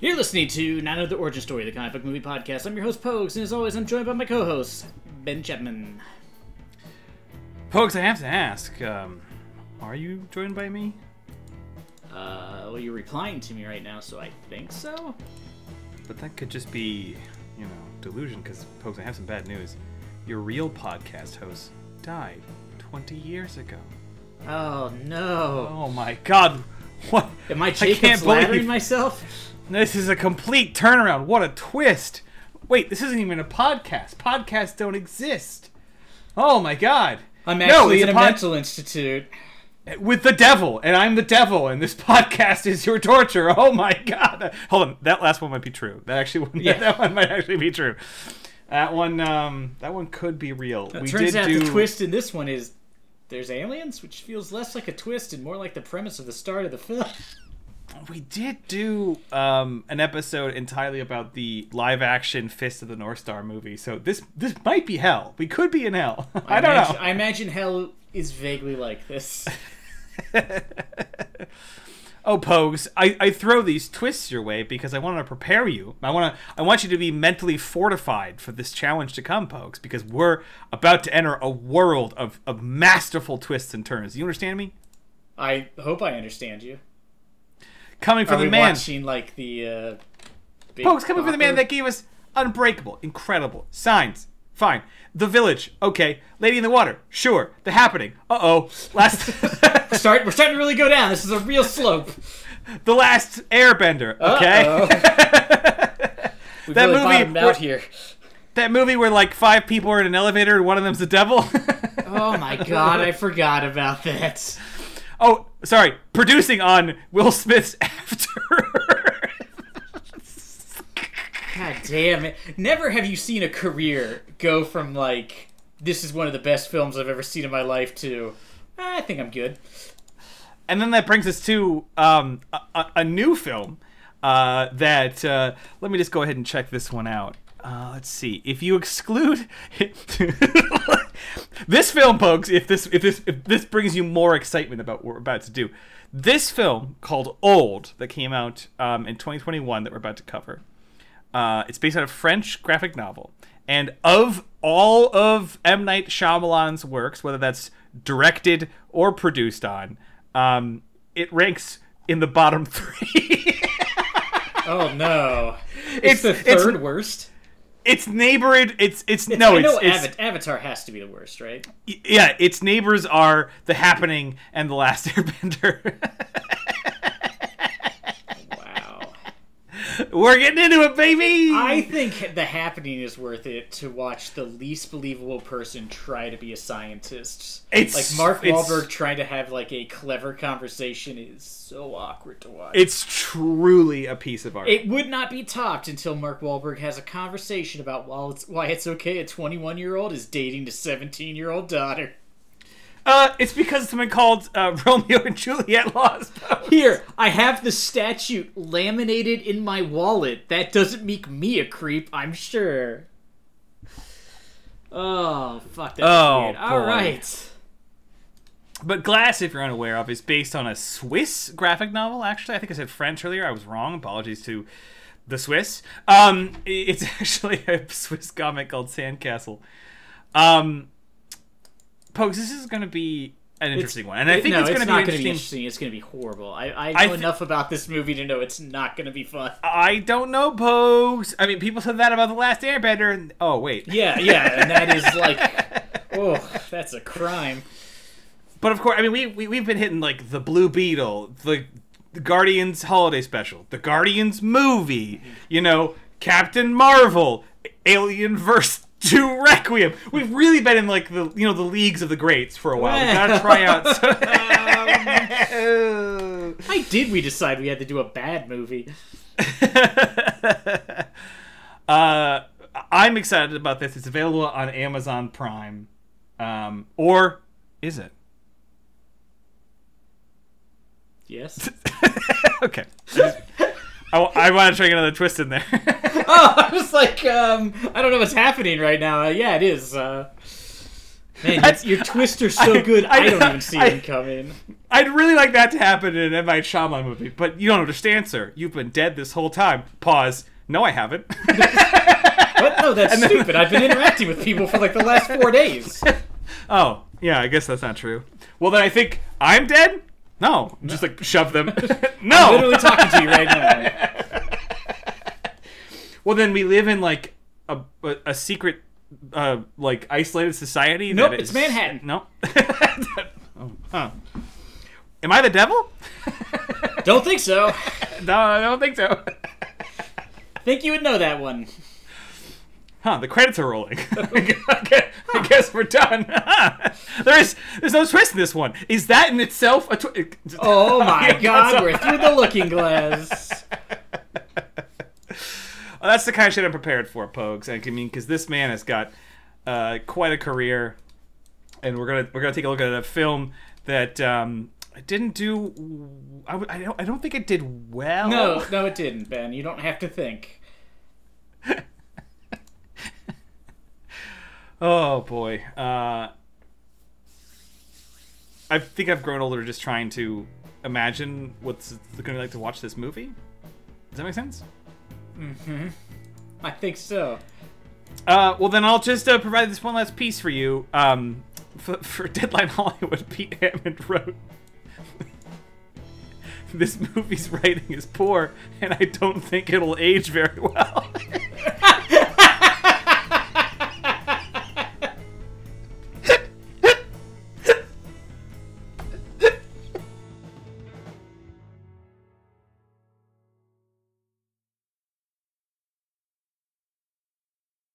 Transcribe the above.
You're listening to of the Origin Story, the comic book movie podcast. I'm your host, Pogues, and as always, I'm joined by my co-host, Ben Chapman. Pogues, I have to ask, um, are you joined by me? Uh, well, you're replying to me right now, so I think so. But that could just be, you know, delusion, because, Pogues, I have some bad news. Your real podcast host died 20 years ago. Oh no! Oh my god! What? Am I I Jacob's can't laddering believe myself? This is a complete turnaround. What a twist! Wait, this isn't even a podcast. Podcasts don't exist. Oh my god! I'm No, actually it's in a pod- mental institute. with the devil, and I'm the devil, and this podcast is your torture. Oh my god! Hold on, that last one might be true. That actually, one, Yeah. that one might actually be true. That one, um, that one could be real. It we turns did out do. the twist in this one is there's aliens, which feels less like a twist and more like the premise of the start of the film. We did do um, an episode entirely about the live-action Fist of the North Star movie. So this this might be hell. We could be in hell. I, don't imagine, know. I imagine hell is vaguely like this. Oh, Pogues, I, I throw these twists your way because I want to prepare you. I want to I want you to be mentally fortified for this challenge to come, Pogues, because we're about to enter a world of, of masterful twists and turns. You understand me? I hope I understand you. Coming Are from we the man, watching like the uh, big Pogues, coming from the man that gave us Unbreakable, Incredible, Signs, fine. The Village, okay. Lady in the Water, sure. The Happening, uh oh. Last, Start, we're starting to really go down. This is a real slope. the Last Airbender, okay. We've That really movie where- out here. that movie where like five people are in an elevator and one of them's the devil. Oh my god, I forgot about that. Oh, sorry. Producing on Will Smith's After. God damn it. Never have you seen a career go from like, this is one of the best films I've ever seen in my life to, "Ah, I think I'm good. and then that brings us to um, a, a, a new film uh, that. Uh, let me just go ahead and check this one out. Uh, let's see. If you exclude this film, folks, if this if this if this brings you more excitement about what we're about to do, this film called Old that came out um, in 2021 that we're about to cover. Uh, it's based on a French graphic novel, and of all of M Night Shyamalan's works, whether that's directed or produced on, um, it ranks in the bottom three. Oh no. It's, It's- the it's- third worst. It's neighbored. It's it's, no. I It's, know it's Ava- Avatar has to be the worst, right? yeah. Its neighbors are The Happening and The Last Airbender. We're getting into it, baby. I think The Happening is worth it to watch the least believable person try to be a scientist. It's- like Mark it's- Wahlberg trying to have like a clever conversation is so awkward to watch. it's truly a piece of art. it would not be topped until Mark Wahlberg has a conversation about why it's, why it's okay a 21 year old is dating a 17 year old daughter. Uh, it's because of something called uh, Romeo and Juliet laws. Here, I have the statute laminated in my wallet. That doesn't make me a creep, I'm sure. Oh, fuck that. Oh, weird. All boy. right. But Glass, if you're unaware of, is based on a Swiss graphic novel. Actually, I think I said French earlier. I was wrong. Apologies to the Swiss. Um, it's actually a Swiss comic called Sandcastle. Um, Pogues, this is going to be an interesting one, and I think no, it's going to be not interesting. gonna be interesting. It's going to be horrible. I, I know I thi- enough about this movie to know it's not going to be fun. I don't know, Pogues. I mean, people said that about the Last Airbender. And, oh wait, Yeah, yeah, and that is like, oh, that's a crime. But of course, I mean, we, we we've been hitting like the Blue Beetle, the, the Guardians holiday special, the Guardians movie, you know, Captain Marvel, Alien Verse Two Requiem. We've really been in like the you know the leagues of the greats for a while. We gotta try out. Why did we decide we had to do a bad movie? uh, I'm excited about this. It's available on Amazon Prime, um, or is it? Yes. okay. I, I want to try another twist in there. oh, I was like, um, I don't know what's happening right now. Uh, yeah, it is. Uh, Man, That's- your, are so I- good, I, I- don't even see I- them coming. I'd really like that to happen in an M Night Shyamalan I'd really like that to happen in an M Night Shyamalan movie, but you don't understand, sir. You've been dead this whole time. Pause. No, I haven't. What? No, that's stupid. I've been interacting with people for like the last four days. oh, yeah, I guess that's not true. Well, then I think I'm dead. No, just like shove them. no. Literally talking to you right now. Well, then we live in like a a, a secret, uh, like isolated society. Nope, that it's is- Manhattan. No. oh, huh. Am I the devil? Don't think so. no, I don't think so. Think you would know that one. Huh? The credits are rolling. I guess we're done. there is there's no twist in this one. Is that in itself a twist? Oh my god, we're through the looking glass. That's the kind of shit I'm prepared for, Pogues. I mean, because this man has got uh, quite a career, and we're gonna we're gonna take a look at a film that um, didn't do. I, w- I don't I don't think it did well. No, no, it didn't, Ben. You don't have to think. Oh boy. Uh, I think I've grown older just trying to imagine what's going to be like to watch this movie. Does that make sense? I think so. Uh, well, then I'll just uh, provide this one last piece for you. Um, for, for Deadline Hollywood, Pete Hammond wrote. this movie's writing is poor, and I don't think it'll age very well.